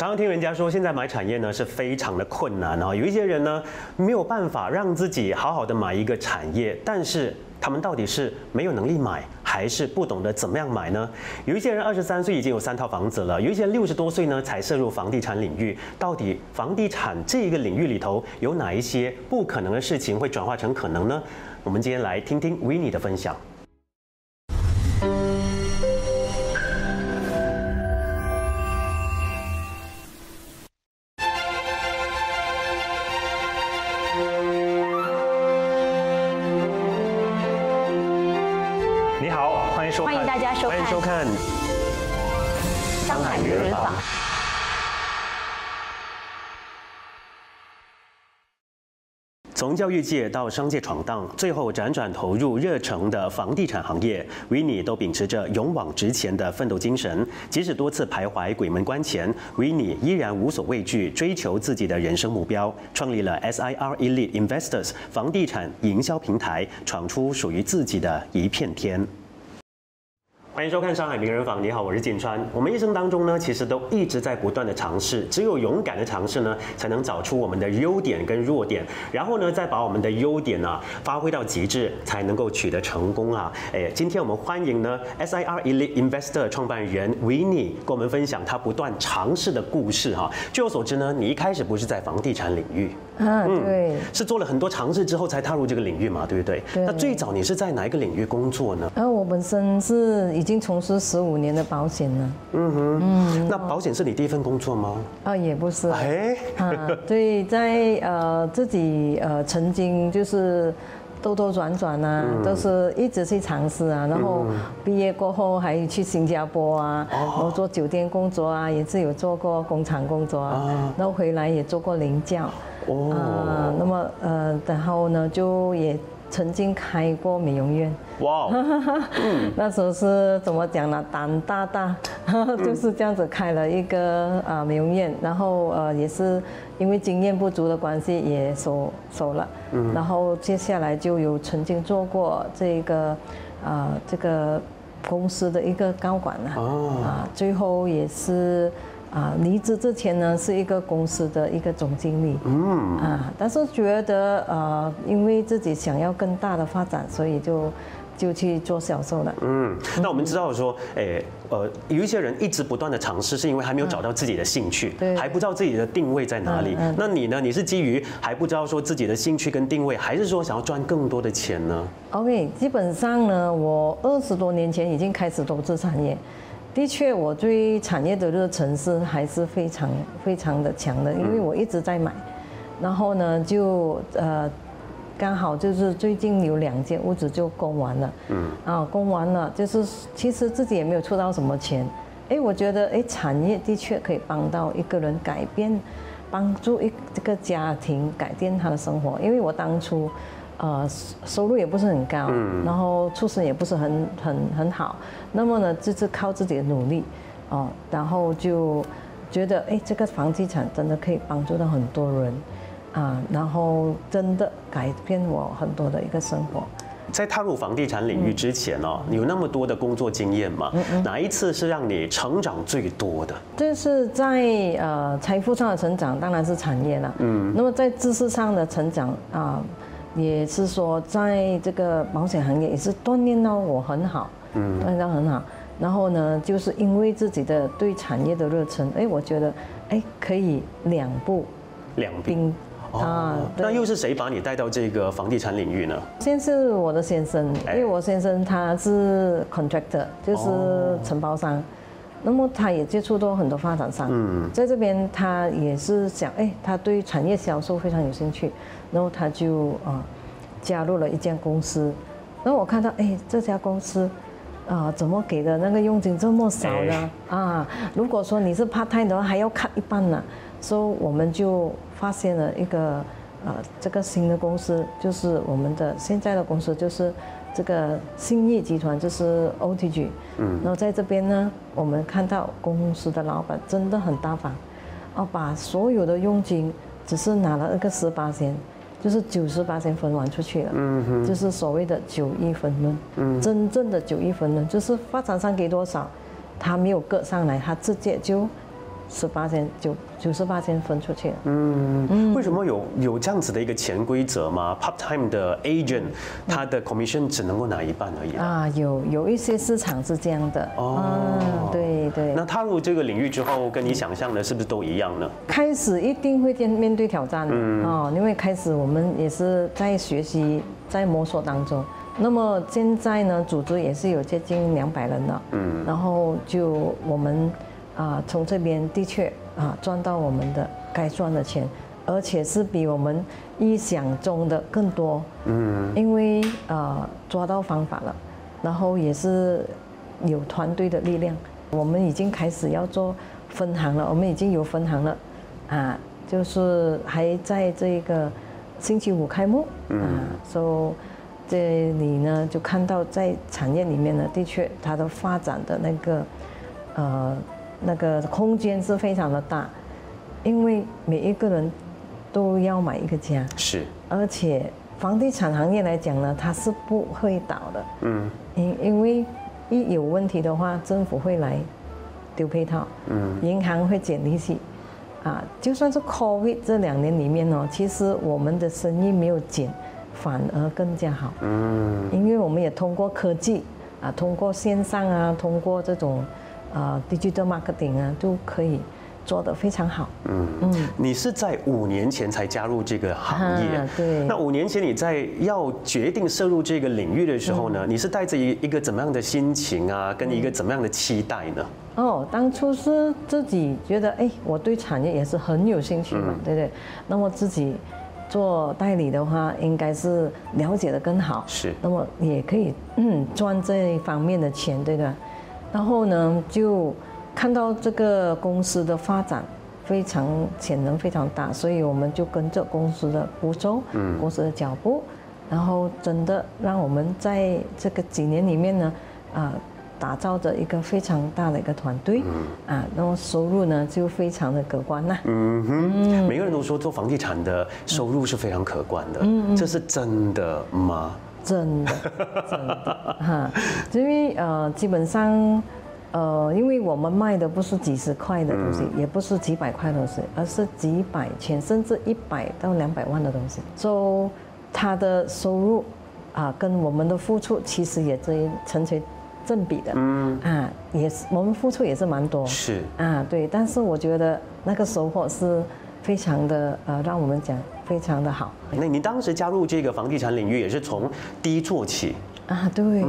常常听人家说，现在买产业呢是非常的困难哦。有一些人呢没有办法让自己好好的买一个产业，但是他们到底是没有能力买，还是不懂得怎么样买呢？有一些人二十三岁已经有三套房子了，有一些六十多岁呢才涉入房地产领域。到底房地产这一个领域里头有哪一些不可能的事情会转化成可能呢？我们今天来听听维尼的分享。从教育界到商界闯荡，最后辗转投入热诚的房地产行业，维尼都秉持着勇往直前的奋斗精神。即使多次徘徊鬼门关前，维尼依然无所畏惧，追求自己的人生目标，创立了 SIR Elite Investors 房地产营销平台，闯出属于自己的一片天。欢迎收看《上海名人坊》，你好，我是锦川。我们一生当中呢，其实都一直在不断的尝试，只有勇敢的尝试呢，才能找出我们的优点跟弱点，然后呢，再把我们的优点啊发挥到极致，才能够取得成功啊。哎，今天我们欢迎呢 SIR Elite Investor 创办人维尼，跟我们分享他不断尝试的故事哈。据我所知呢，你一开始不是在房地产领域，啊，对，是做了很多尝试之后才踏入这个领域嘛，对不对？对。那最早你是在哪一个领域工作呢？然后我本身是已经从事十五年的保险了，嗯哼，嗯那保险是你第一份工作吗？啊，也不是，哎，啊，对，在呃自己呃曾经就是兜兜转转啊，都是一直去尝试啊，然后毕业过后还去新加坡啊，然后做酒店工作啊，也是有做过工厂工作啊，然后回来也做过领教，哦。啊，那么呃，然后呢就也曾经开过美容院。哇 嗯，那时候是怎么讲呢？胆大大，就是这样子开了一个啊美容院，然后呃也是因为经验不足的关系也收收了，嗯然后接下来就有曾经做过这个啊这个公司的一个高管啊，哦啊最后也是。啊，离职之前呢，是一个公司的一个总经理，嗯，啊，但是觉得呃，因为自己想要更大的发展，所以就就去做销售了。嗯，那我们知道说，诶，呃，有一些人一直不断的尝试，是因为还没有找到自己的兴趣，对还不知道自己的定位在哪里。那你呢？你是基于还不知道说自己的兴趣跟定位，还是说想要赚更多的钱呢？OK，基本上呢，我二十多年前已经开始投资产业。的确，我对产业的热忱是还是非常非常的强的，因为我一直在买，然后呢，就呃，刚好就是最近有两间屋子就供完了，嗯，啊，供完了，就是其实自己也没有出到什么钱，哎，我觉得哎，产业的确可以帮到一个人改变，帮助一这个家庭改变他的生活，因为我当初。呃，收收入也不是很高，然后出身也不是很很很好，那么呢，就是靠自己的努力，哦，然后就觉得哎，这个房地产真的可以帮助到很多人，啊，然后真的改变我很多的一个生活。在踏入房地产领域之前哦，你有那么多的工作经验吗？哪一次是让你成长最多的？就是在呃财富上的成长，当然是产业了，嗯，那么在知识上的成长啊。也是说，在这个保险行业也是锻炼到我很好，嗯，锻炼到很好。然后呢，就是因为自己的对产业的热忱，哎，我觉得，哎，可以两步两兵哦，那又是谁把你带到这个房地产领域呢？先是我的先生，因为我先生他是 contractor，就是承包商，那么他也接触到很多发展商，嗯，在这边他也是想，哎，他对产业销售非常有兴趣。然后他就啊加入了一间公司，然后我看到哎这家公司啊怎么给的那个佣金这么少呢？啊，如果说你是 part time 的话还要 cut 一半呢，所以我们就发现了一个呃这个新的公司，就是我们的现在的公司就是这个兴业集团，就是 OTG，嗯，然后在这边呢，我们看到公司的老板真的很大方，哦把所有的佣金只是拿了那个十八千。就是九十八先分完出去了，就是所谓的九亿分润，嗯，真正的九亿分润就是发展商给多少，他没有割上来，他直接就十八千九九十八千分出去了。嗯，为什么有有这样子的一个潜规则吗？Part time 的 agent 他的 commission 只能够拿一半而已啊，有有一些市场是这样的。哦，对对。那踏入这个领域之后，跟你想象的是不是都一样呢？开始一定会面面对挑战的哦，因为开始我们也是在学习，在摸索当中。那么现在呢，组织也是有接近两百人了。嗯，然后就我们。啊，从这边的确啊赚到我们的该赚的钱，而且是比我们意想中的更多。嗯，因为啊抓到方法了，然后也是有团队的力量，我们已经开始要做分行了，我们已经有分行了，啊，就是还在这个星期五开幕。啊，所以这里呢就看到在产业里面呢，的确它的发展的那个呃。那个空间是非常的大，因为每一个人都要买一个家，是，而且房地产行业来讲呢，它是不会倒的，嗯，因因为一有问题的话，政府会来丢配套，嗯，银行会减利息，啊，就算是 COVID 这两年里面哦，其实我们的生意没有减，反而更加好，嗯，因为我们也通过科技啊，通过线上啊，通过这种。啊，digital marketing 啊，都可以做得非常好。嗯嗯，你是在五年前才加入这个行业，对。那五年前你在要决定涉入这个领域的时候呢，你是带着一一个怎么样的心情啊，跟一个怎么样的期待呢？哦，当初是自己觉得，哎，我对产业也是很有兴趣嘛，对不对？那么自己做代理的话，应该是了解的更好，是。那么也可以嗯赚这一方面的钱，对的。然后呢，就看到这个公司的发展非常潜能非常大，所以我们就跟着公司的步骤，嗯，公司的脚步，然后真的让我们在这个几年里面呢，啊，打造着一个非常大的一个团队，嗯，啊，然后收入呢就非常的可观呐。嗯哼，每个人都说做房地产的收入是非常可观的，嗯，这是真的吗？真的，真的哈，因为呃，基本上，呃，因为我们卖的不是几十块的东西，也不是几百块的东西，而是几百千甚至一百到两百万的东西，所以他的收入啊，跟我们的付出其实也这成成正比的，嗯。啊，也是我们付出也是蛮多，是。啊，对，但是我觉得那个收获是非常的呃，让我们讲。非常的好。那你当时加入这个房地产领域也是从低做起啊？对对，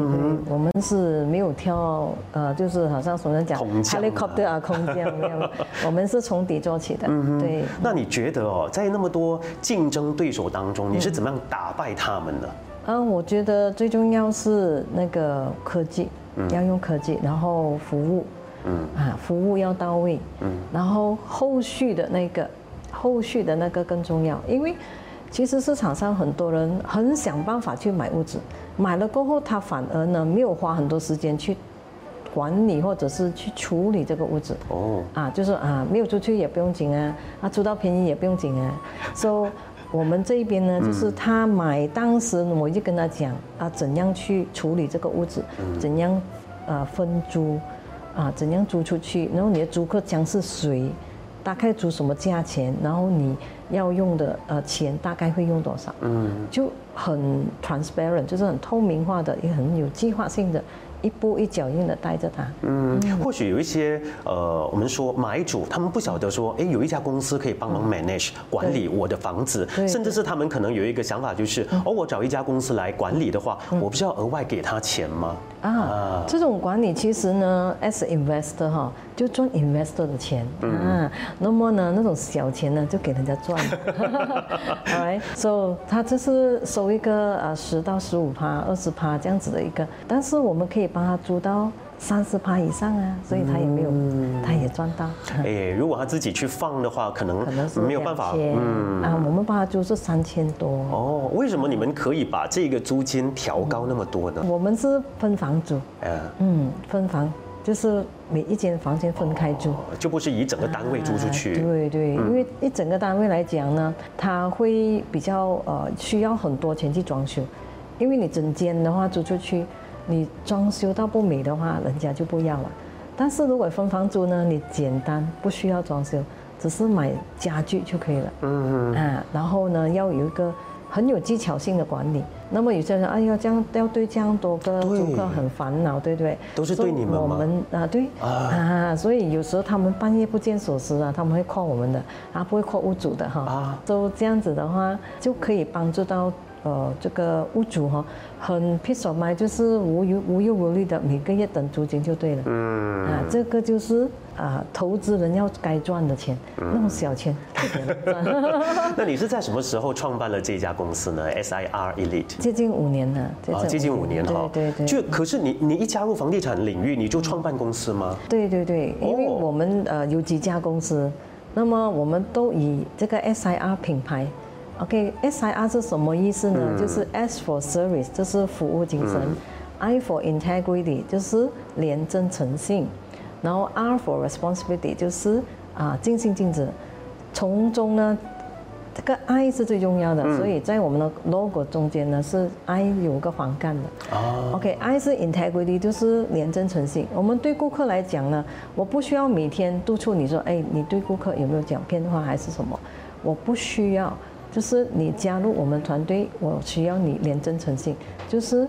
我们是没有挑，呃，就是好像什么讲，helicopter 啊，空降没有，我们是从底做起的。嗯对。那你觉得哦，在那么多竞争对手当中，你是怎么样打败他们的？嗯，我觉得最重要是那个科技，要用科技，然后服务，嗯啊，服务要到位，嗯，然后后续的那个。后续的那个更重要，因为其实市场上很多人很想办法去买屋子，买了过后他反而呢没有花很多时间去管理或者是去处理这个屋子。哦，啊，就是啊，没有出去也不用紧啊，啊，租到便宜也不用紧啊。所以我们这一边呢，就是他买当时我就跟他讲啊，怎样去处理这个屋子，怎样啊分租，啊，怎样租出去，然后你的租客将是谁？大概租什么价钱，然后你要用的呃钱大概会用多少？嗯，就很 transparent，就是很透明化的，也很有计划性的。一步一脚印的带着他。嗯，或许有一些呃，我们说买主，他们不晓得说，哎，有一家公司可以帮忙 manage 管理我的房子，甚至是他们可能有一个想法，就是哦，我找一家公司来管理的话，我不是要额外给他钱吗？啊，这种管理其实呢，as investor 哈，就赚 investor 的钱啊。那么呢，那种小钱呢，就给人家赚。Alright，so 他这是收一个呃十到十五趴、二十趴这样子的一个，但是我们可以。帮他租到三十趴以上啊，所以他也没有，他也赚到。哎，如果他自己去放的话，可能可能没有办法。嗯啊，我们帮他租是三千多。哦，为什么你们可以把这个租金调高那么多呢？我们是分房租。嗯嗯，分房就是每一间房间分开租，就不是以整个单位租出去。对对，因为一整个单位来讲呢，他会比较呃需要很多钱去装修，因为你整间的话租出去。你装修到不美的话，人家就不要了。但是如果分房租呢，你简单不需要装修，只是买家具就可以了。嗯嗯。啊，然后呢，要有一个很有技巧性的管理。那么有些人，哎呀，这样要对这样多个租客很烦恼，对不对？都是对你们我们啊，对啊，所以有时候他们半夜不见锁匙啊，他们会 call 我们的，啊，不会 call 屋主的哈。啊。都这样子的话，就可以帮助到。呃，这个屋主哈，很 peace of mind，就是无忧无忧无虑的，每个月等租金就对了。嗯，啊，这个就是啊，投资人要该赚的钱，那种小钱。那你是在什么时候创办了这家公司呢？SIR Elite。接近五年了。啊，接近五年哈。对对对。就可是你你一加入房地产领域，你就创办公司吗？对对对，因为我们呃有几家公司，那么我们都以这个 SIR 品牌。OK，SIR 是什么意思呢？就是 S for service，就是服务精神；I for integrity，就是廉政诚信；然后 R for responsibility，就是啊尽心尽责。从中呢，这个 I 是最重要的，所以在我们的 logo 中间呢是 I 有个黄干的。OK，I 是 integrity，就是廉政诚信。我们对顾客来讲呢，我不需要每天督促你说，哎，你对顾客有没有讲骗话还是什么？我不需要。就是你加入我们团队，我需要你廉真诚信，就是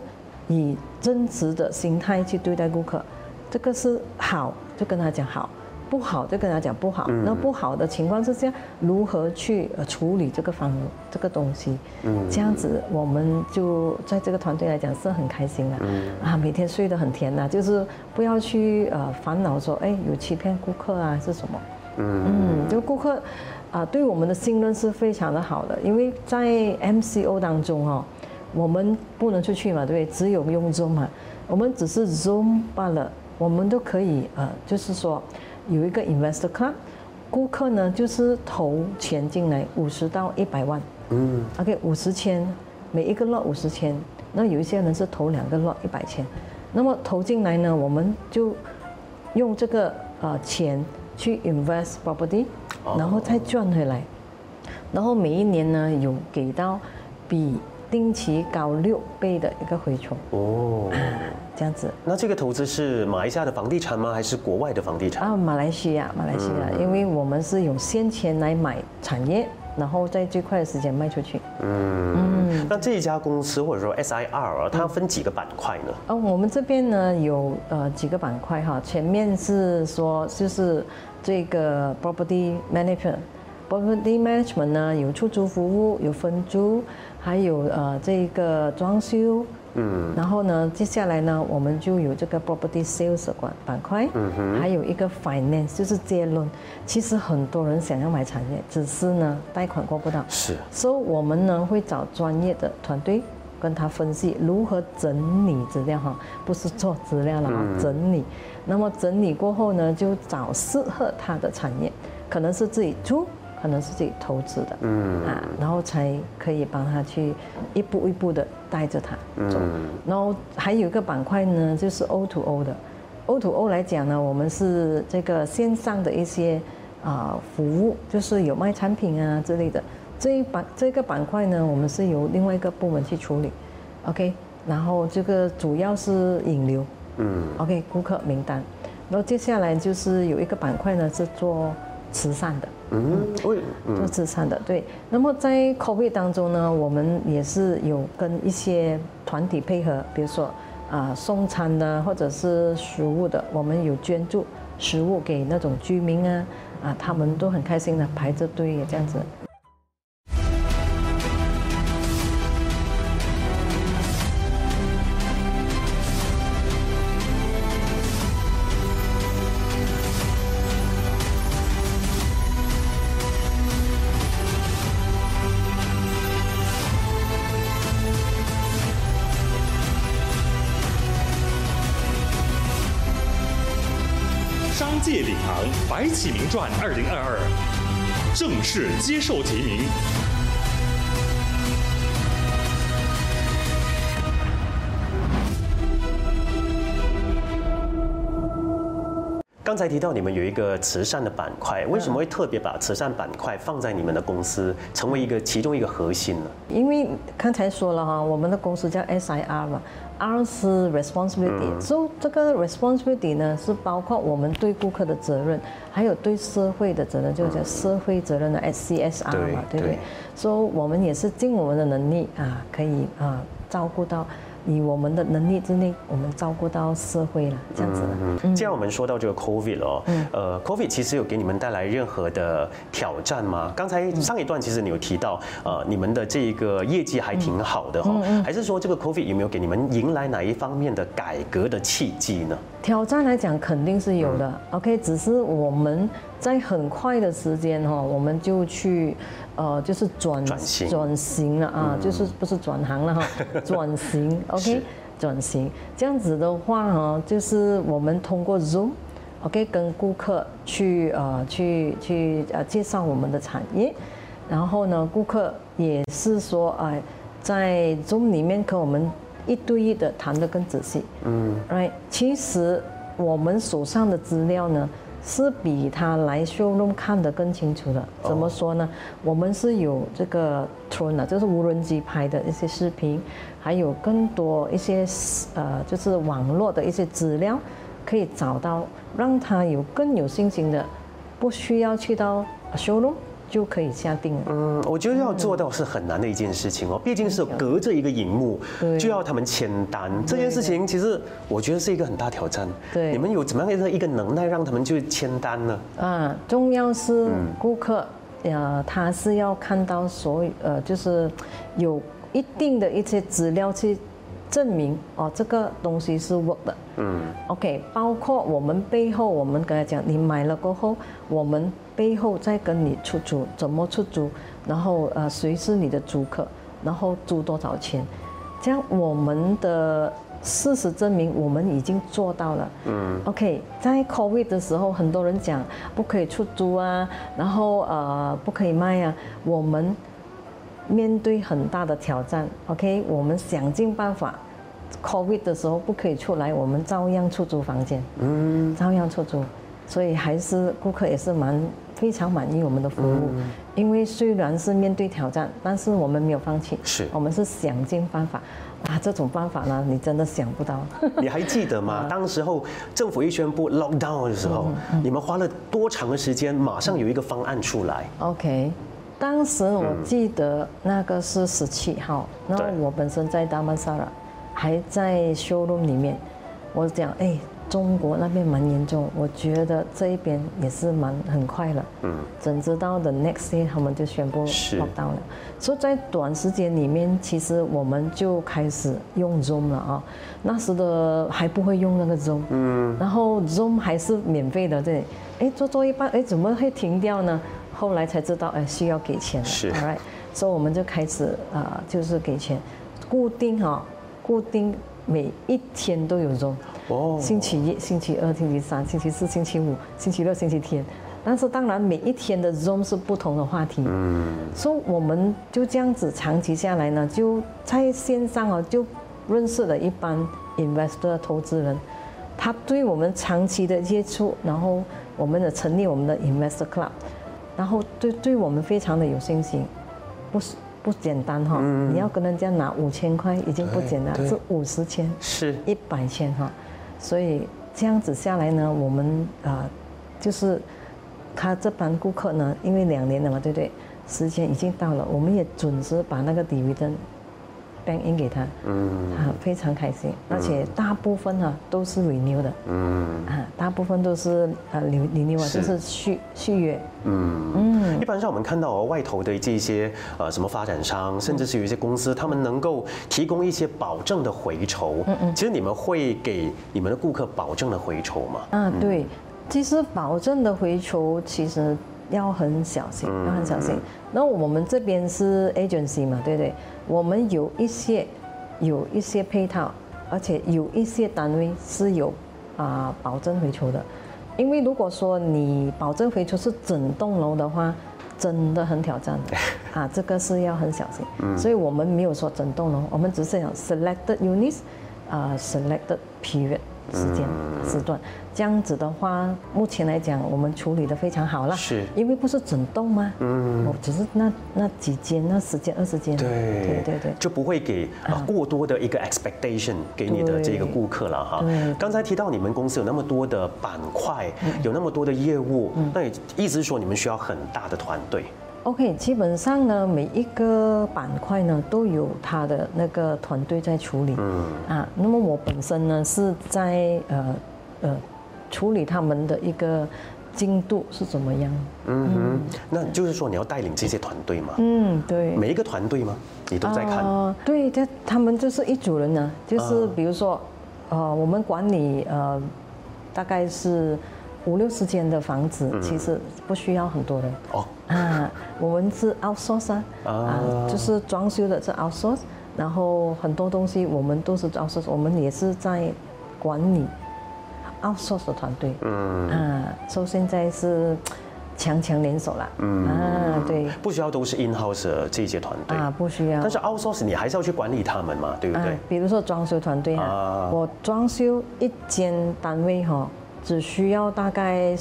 以真实的心态去对待顾客。这个是好，就跟他讲好；不好，就跟他讲不好。那不好的情况是这样，如何去处理这个方这个东西？嗯，这样子我们就在这个团队来讲是很开心的。嗯，啊，每天睡得很甜呐，就是不要去呃烦恼说，哎，有欺骗顾客啊是什么？嗯嗯，就顾客。啊，对我们的信任是非常的好的，因为在 MCO 当中哦，我们不能出去嘛，对不对？只有用 Zoom 嘛，我们只是 Zoom 罢了，我们都可以呃，就是说有一个 Investor Club，顾客呢就是投钱进来五十到一百万，嗯，OK，五十千，每一个 lot 五十千，那有一些人是投两个 lot 一百千，那么投进来呢，我们就用这个呃钱去 invest property。然后再赚回来，然后每一年呢有给到比定期高六倍的一个回酬哦，这样子。那这个投资是马来西亚的房地产吗？还是国外的房地产？啊，马来西亚，马来西亚，因为我们是有先钱来买产业，然后在最快的时间卖出去。嗯嗯。那这一家公司或者说 SIR 它分几个板块呢？哦，我们这边呢有呃几个板块哈，前面是说就是。这个 property management，property management 呢有出租服务，有分租，还有呃这个装修，嗯，然后呢接下来呢我们就有这个 property sales 管板块，嗯哼，还有一个 finance 就是借论，其实很多人想要买产业，只是呢贷款过不到，是，所以我们呢会找专业的团队跟他分析如何整理资料哈，不是做资料了哈，整理。那么整理过后呢，就找适合他的产业，可能是自己租，可能是自己投资的，嗯啊，然后才可以帮他去一步一步的带着他走。然后还有一个板块呢，就是 O to O 的，O to O 来讲呢，我们是这个线上的一些啊服务，就是有卖产品啊之类的。这一板这个板块呢，我们是由另外一个部门去处理，OK，然后这个主要是引流。嗯，OK，顾客名单，然后接下来就是有一个板块呢是做慈善的，嗯，做慈善的，对。那么在 COVID 当中呢，我们也是有跟一些团体配合，比如说啊送餐的或者是食物的，我们有捐助食物给那种居民啊，啊他们都很开心的排着队这样子。白起名传二零二二正式接受提名。刚刚才提到你们有一个慈善的板块，为什么会特别把慈善板块放在你们的公司，成为一个其中一个核心呢？因为刚才说了哈，我们的公司叫 SIR 嘛，R 是 responsibility，所以这个 responsibility 呢是包括我们对顾客的责任，还有对社会的责任，就叫社会责任的 SCSR 嘛，对不对？所以我们也是尽我们的能力啊，可以啊照顾到。以我们的能力之内，我们照顾到社会了，这样子。嗯，既然我们说到这个 COVID 哦，呃，COVID 其实有给你们带来任何的挑战吗？刚才上一段其实你有提到，呃，你们的这个业绩还挺好的哈，还是说这个 COVID 有没有给你们迎来哪一方面的改革的契机呢？挑战来讲肯定是有的，OK，只是我们在很快的时间哈，我们就去。呃，就是转转型了啊，就是不是转行了哈，转型，OK，转型。这样子的话哈，就是我们通过 Zoom，OK，跟顾客去呃去去呃介绍我们的产业，然后呢，顾客也是说哎，在 Zoom 里面跟我们一对一的谈得更仔细，嗯，Right，其实我们手上的资料呢。是比他来 showroom 看得更清楚的。怎么说呢？我们是有这个 drone 的，就是无人机拍的一些视频，还有更多一些呃，就是网络的一些资料，可以找到，让他有更有信心的，不需要去到 showroom。就可以下定了。嗯，我觉得要做到是很难的一件事情哦，毕竟是隔着一个荧幕，就要他们签单，这件事情其实我觉得是一个很大挑战。对，你们有怎么样的一个能耐让他们去签单呢？啊，重要是顾客，呃，他是要看到所有，呃，就是有一定的一些资料去证明哦，这个东西是 work 的。嗯，OK，包括我们背后，我们刚才讲，你买了过后，我们。背后再跟你出租，怎么出租？然后呃，谁是你的租客？然后租多少钱？这样我们的事实证明，我们已经做到了。嗯。OK，在 COVID 的时候，很多人讲不可以出租啊，然后呃不可以卖啊。我们面对很大的挑战，OK，我们想尽办法。COVID 的时候不可以出来，我们照样出租房间。嗯。照样出租，所以还是顾客也是蛮。非常满意我们的服务，因为虽然是面对挑战，但是我们没有放弃，是我们是想尽办法啊！这种方法呢，你真的想不到。你还记得吗？当时候政府一宣布 lockdown 的时候，你们花了多长的时间，马上有一个方案出来？OK，当时我记得那个是十七号，然后我本身在大曼萨拉，还在 showroom 里面，我讲哎。中国那边蛮严重，我觉得这一边也是蛮很快了。嗯，怎知道的 next day 他们就宣布 lockdown 了。所以在短时间里面，其实我们就开始用 Zoom 了啊。那时的还不会用那个 Zoom，嗯，然后 Zoom 还是免费的，这里，哎，做做一半，哎，怎么会停掉呢？后来才知道，哎，需要给钱了。是，right，所以我们就开始啊，就是给钱，固定哈，固定每一天都有 Zoom。星期一、星期二、星期三、星期四、星期五、星期六、星期天，但是当然每一天的 Zoom 是不同的话题。嗯，所以我们就这样子长期下来呢，就在线上啊，就认识了一般 investor 投资人，他对我们长期的接触，然后我们的成立我们的 investor club，然后对对我们非常的有信心，不是。不简单哈，你要跟人家拿五千块已经不简单，是五十千，是一百千哈。所以这样子下来呢，我们啊，就是他这帮顾客呢，因为两年了嘛，对不对？时间已经到了，我们也准时把那个底鱼灯。Bank in 给他，嗯，啊，非常开心，而且大部分呢都是 renew 的，嗯，啊，大部分都是呃 renew 啊，就是续续约，嗯。嗯，一般上我们看到外头的这些呃什么发展商，甚至是有一些公司，他们能够提供一些保证的回酬，嗯嗯，其实你们会给你们的顾客保证的回酬吗？啊，对，其实保证的回酬其实要很小心，要很小心。那我们这边是 agency 嘛，对不对？我们有一些有一些配套，而且有一些单位是有啊保证回酬的。因为如果说你保证回酬是整栋楼的话，真的很挑战的 啊，这个是要很小心。所以我们没有说整栋楼，我们只是讲 selected units，啊 selected period。时间时段。这样子的话，目前来讲，我们处理的非常好了。是，因为不是整栋吗？嗯，我只是那那几间，那十间二十间。对对对对，就不会给啊过多的一个 expectation 给你的这个顾客了哈。刚才提到你们公司有那么多的板块，有那么多的业务，那也意思是说你们需要很大的团队。OK，基本上呢，每一个板块呢都有他的那个团队在处理。嗯啊，那么我本身呢是在呃呃。处理他们的一个进度是怎么样？嗯哼，那就是说你要带领这些团队嘛？嗯，对。每一个团队吗？你都在看？对，他他们就是一组人呢，就是比如说，呃，我们管理呃，大概是五六十间的房子，其实不需要很多人。哦。啊，我们是 outsource 啊，就是装修的是 outsource，然后很多东西我们都是 outsource，我们也是在管理。Outsource 的团队，嗯，啊，所以现在是 强强联手了，嗯，啊，对，不需要都是 in house 的这些团队。啊，不需要，但是 outsource 你还是要去管理他们嘛，对不对？比如说装修团队啊，我装修一间单位哈，只需要大概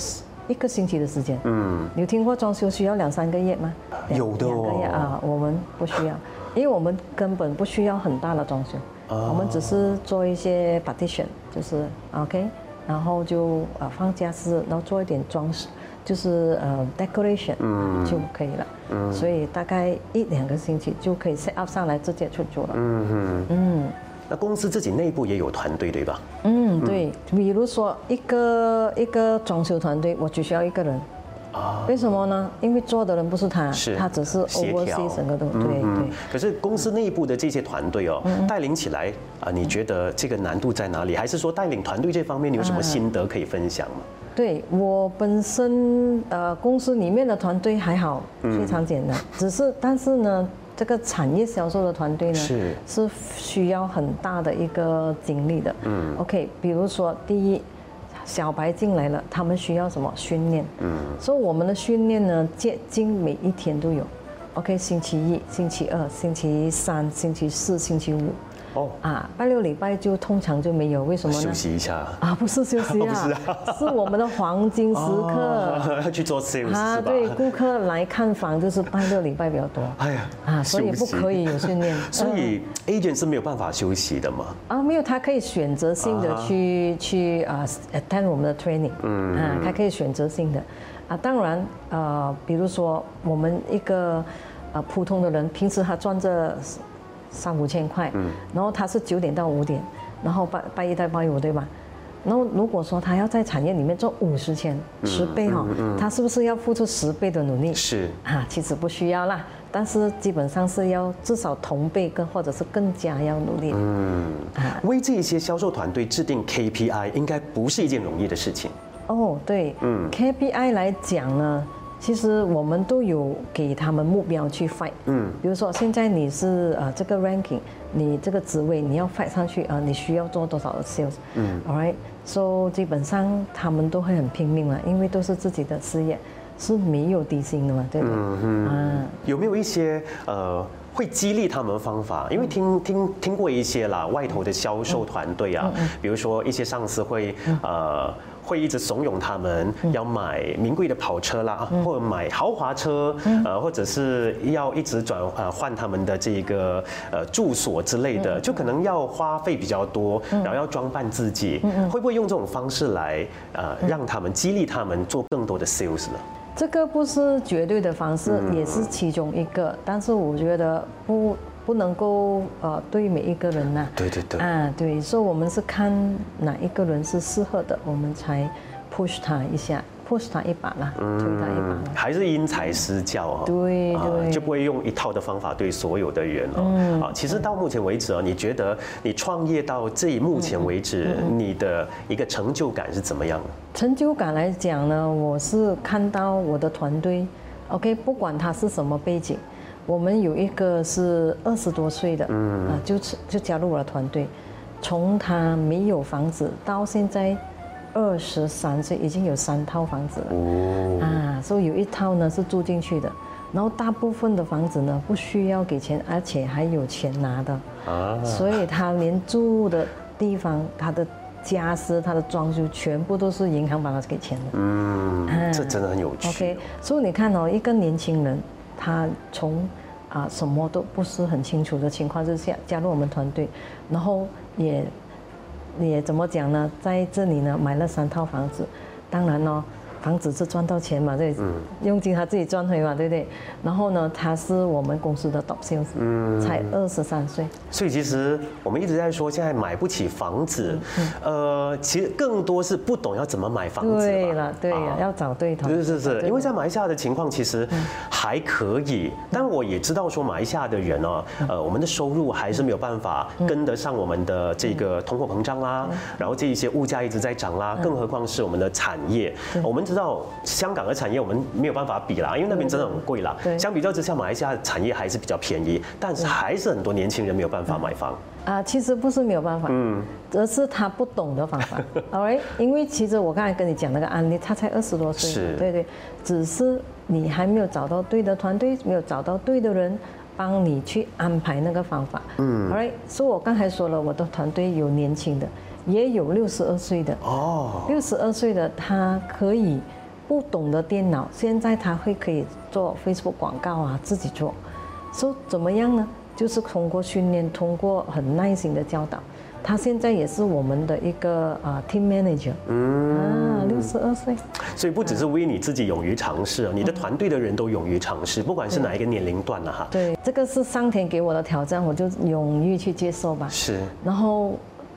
一个星期的时间，嗯，你有听过装修需要两三个月吗？有的哦，两个月啊，我们不需要，因为我们根本不需要很大的装修，我们只是做一些 partition，就是 OK。然后就呃放家私，然后做一点装饰，就是呃 decoration 就可以了。嗯，所以大概一两个星期就可以 set up 上来，直接去做了。嗯嗯嗯。那公司自己内部也有团队对吧？嗯，对。比如说一个一个装修团队，我只需要一个人。啊，为什么呢？因为做的人不是他，是他只是 oversee 整个的对对。可是公司内部的这些团队哦，带领起来啊，你觉得这个难度在哪里？还是说带领团队这方面你有什么心得可以分享吗？对我本身呃，公司里面的团队还好，非常简单。只是但是呢，这个产业销售的团队呢，是是需要很大的一个精力的。嗯，OK，比如说第一。小白进来了，他们需要什么训练？嗯，所以我们的训练呢，接近每一天都有。OK，星期一、星期二、星期三、星期四、星期五。哦啊，拜六礼拜就通常就没有，为什么呢？休息一下啊，不是休息 啊，是我们的黄金时刻，要去做 sales 啊，对，顾客来看房就是拜六礼拜比较多。哎呀，啊，所以不可以有训练。所以 agent 是没有办法休息的嘛？啊，没有，他可以选择性的去去啊 attend 我们的 training，嗯，啊，他可以选择性的，啊，当然，呃，比如说我们一个呃普通的人，平时他赚着。三五千块，嗯，然后他是九点到五点，然后拜拜一到拜五，对吧？然后如果说他要在产业里面做五十千，十倍哈，他是不是要付出十倍的努力？是啊，其实不需要啦，但是基本上是要至少同倍跟或者是更加要努力。嗯，啊，为这些销售团队制定 KPI 应该不是一件容易的事情。哦，对，嗯，KPI 来讲呢。其实我们都有给他们目标去 fight，嗯，比如说现在你是呃这个 ranking，你这个职位你要 fight 上去啊，你需要做多少的 sales，嗯，all right，so 基本上他们都会很拼命了，因为都是自己的事业，是没有底薪的嘛，对吧？嗯嗯，啊，有没有一些呃会激励他们的方法？因为听听听过一些啦，外头的销售团队啊，比如说一些上司会呃。会一直怂恿他们要买名贵的跑车啦，或者买豪华车，呃，或者是要一直转呃换他们的这个呃住所之类的，就可能要花费比较多，然后要装扮自己，会不会用这种方式来呃让他们激励他们做更多的 sales 呢？这个不是绝对的方式，也是其中一个，但是我觉得不。不能够呃对每一个人呐，对对对，啊对，所以我们是看哪一个人是适合的，我们才 push 他一下，push 他一把啦，推他一把。还是因材施教啊，对对，就不会用一套的方法对所有的人哦。啊，其实到目前为止啊，你觉得你创业到这目前为止，你的一个成就感是怎么样的？成就感来讲呢，我是看到我的团队，OK，不管他是什么背景。我们有一个是二十多岁的，嗯。啊，就是就加入我的团队，从他没有房子到现在二十三岁，已经有三套房子了，啊，所以有一套呢是住进去的，然后大部分的房子呢不需要给钱，而且还有钱拿的，啊，所以他连住的地方，他的家私、他的装修，全部都是银行帮他给钱的。嗯，这真的很有趣。OK，所以你看哦，一个年轻人，他从啊什么都不是很清楚的情况之下加入我们团队，然后也也怎么讲呢？在这里呢买了三套房子，当然呢。房子是赚到钱嘛？这佣金他自己赚回嘛，对不对？然后呢，他是我们公司的 top sales，才二十三岁。所以其实我们一直在说，现在买不起房子，呃，其实更多是不懂要怎么买房子。对了，对呀，要找对头。是是是，因为在马来西亚的情况其实还可以，但我也知道说马来西亚的人哦，呃，我们的收入还是没有办法跟得上我们的这个通货膨胀啦，然后这一些物价一直在涨啦，更何况是我们的产业，我们。知道香港的产业我们没有办法比啦，因为那边真的很贵啦。对，相比较之下，马来西亚产业还是比较便宜，但是还是很多年轻人没有办法买房。啊，其实不是没有办法，嗯，而是他不懂的方法。好嘞因为其实我刚才跟你讲那个案例，他才二十多岁，是，对对，只是你还没有找到对的团队，没有找到对的人帮你去安排那个方法。嗯，Alright，所以我刚才说了，我的团队有年轻的。也有六十二岁的哦，六十二岁的他可以不懂得电脑，现在他会可以做 Facebook 广告啊，自己做，说怎么样呢？就是通过训练，通过很耐心的教导，他现在也是我们的一个啊 team manager。嗯啊，六十二岁，所以不只是为你自己勇于尝试，啊你的团队的人都勇于尝试，不管是哪一个年龄段的哈。对，这个是上天给我的挑战，我就勇于去接受吧。是，然后。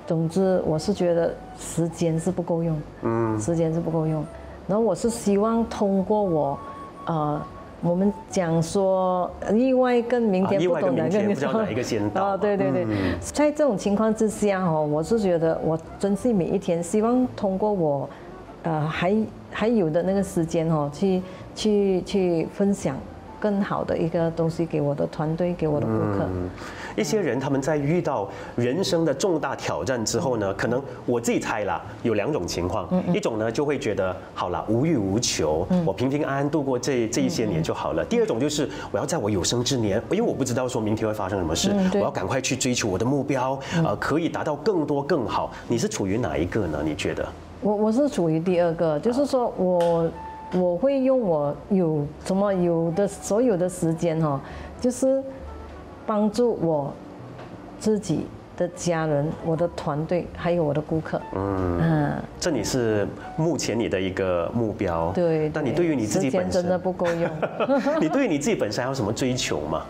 总之，我是觉得时间是不够用，嗯，时间是不够用。然后我是希望通过我，呃，我们讲说意外跟明天不懂哪个先到啊，对对对，在这种情况之下哦，我是觉得我珍惜每一天，希望通过我，呃，还还有的那个时间哦，去去去分享。更好的一个东西给我的团队，给我的顾客。一些人他们在遇到人生的重大挑战之后呢，可能我自己猜啦，有两种情况。一种呢就会觉得好了，无欲无求，我平平安安度过这这一些年就好了。第二种就是我要在我有生之年，因为我不知道说明天会发生什么事，我要赶快去追求我的目标，呃，可以达到更多更好。你是处于哪一个呢？你觉得？我我是处于第二个，就是说我。我会用我有什么有的所有的时间哈，就是帮助我自己的家人、我的团队还有我的顾客。嗯，这你是目前你的一个目标。对。那你对于你自己本身真的不够用。你对于你自己本身还有什么追求吗？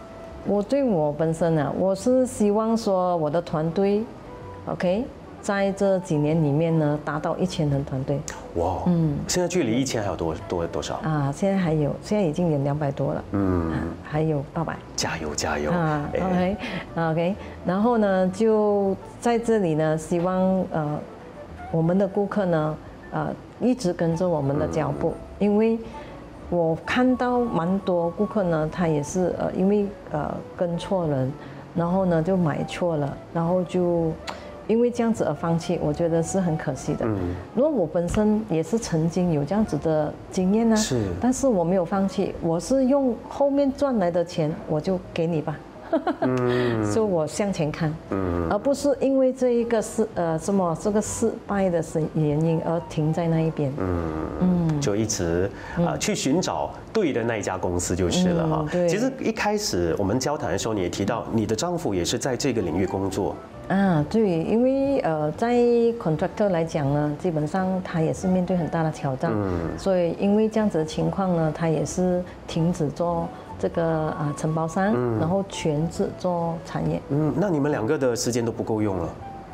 我对我本身啊，我是希望说我的团队，OK。在这几年里面呢，达到一千人团队。哇，嗯，现在距离一千还有多多多少？啊，现在还有，现在已经有两百多了。嗯，还有八百。加油加油啊！OK，OK，然后呢，就在这里呢，希望呃，我们的顾客呢，呃，一直跟着我们的脚步，因为我看到蛮多顾客呢，他也是呃，因为呃跟错人，然后呢就买错了，然后就。因为这样子而放弃，我觉得是很可惜的。嗯，如果我本身也是曾经有这样子的经验呢，是，但是我没有放弃，我是用后面赚来的钱，我就给你吧。嗯，所以我向前看，嗯，而不是因为这一个失呃什么这个失败的是原因而停在那一边。嗯嗯，就一直啊去寻找对的那一家公司就是了哈。对，其实一开始我们交谈的时候，你也提到你的丈夫也是在这个领域工作。啊，对，因为呃，在 contractor 来讲呢，基本上他也是面对很大的挑战，嗯所以因为这样子的情况呢，他也是停止做这个啊承包商，然后全职做产业。嗯，那你们两个的时间都不够用了。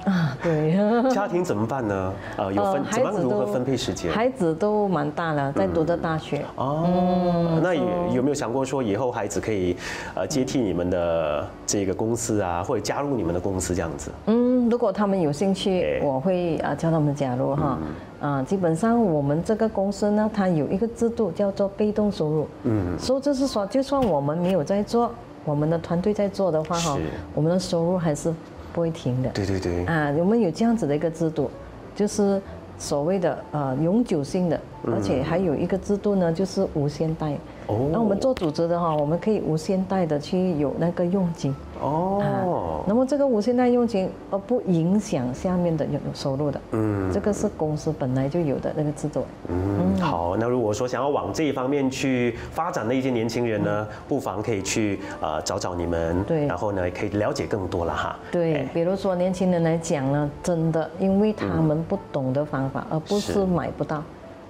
啊，对，家庭怎么办呢？呃，有分怎么如何分配时间？孩子都蛮大了，在读的大学。哦，那有有没有想过说以后孩子可以呃接替你们的这个公司啊，或者加入你们的公司这样子？嗯，如果他们有兴趣，我会啊叫他们加入哈。啊，基本上我们这个公司呢，它有一个制度叫做被动收入。嗯，所以就是说，就算我们没有在做，我们的团队在做的话哈，我们的收入还是。不会停的，对对对，啊，我们有这样子的一个制度，就是所谓的呃永久性的，而且还有一个制度呢，就是无限贷。哦。那我们做组织的哈，我们可以无限贷的去有那个佣金。哦。那么这个无限代佣金而不影响下面的有有收入的。嗯。这个是公司本来就有的那个制度。嗯。好，那如果说想要往这一方面去发展的一些年轻人呢，不妨可以去呃找找你们。对。然后呢，可以了解更多了哈。对。比如说年轻人来讲呢，真的，因为他们不懂的方法，而不是买不到。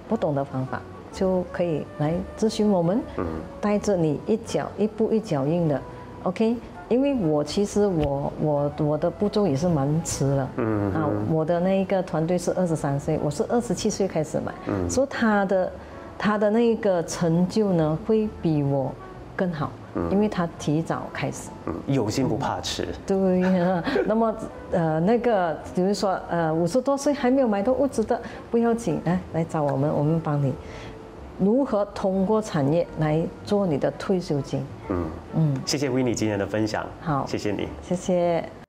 不懂的方法就可以来咨询我们，带着你一脚一步一脚印的，OK？因为我其实我我我的步骤也是蛮迟的，啊，我的那一个团队是二十三岁，我是二十七岁开始买，所以他的他的那个成就呢会比我更好。嗯因为他提早开始，嗯有心不怕迟。对，那么呃那个，比如说呃五十多岁还没有买到物资的，不要紧，来来找我们，我们帮你如何通过产业来做你的退休金。嗯嗯，谢谢维尼今天的分享。好，谢谢你，谢谢。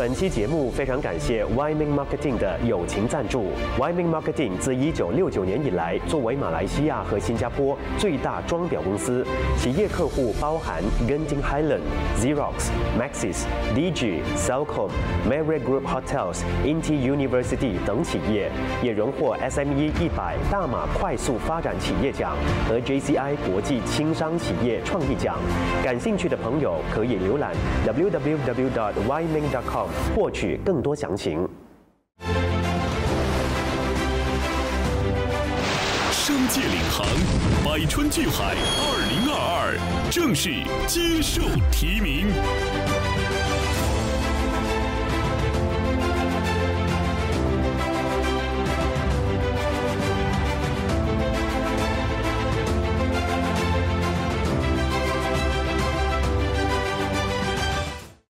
本期节目非常感谢 Wyman Marketing 的友情赞助。Wyman Marketing 自1969年以来，作为马来西亚和新加坡最大装裱公司，企业客户包含 Genting Highland、Xerox、Maxis、DG、Cellcom、Marriott Group Hotels、Inti University 等企业，也荣获 SME 100大马快速发展企业奖和 JCI 国际轻商企业创意奖。感兴趣的朋友可以浏览 www.wyman.com。获取更多详情。商界领航，百川聚海，二零二二正式接受提名。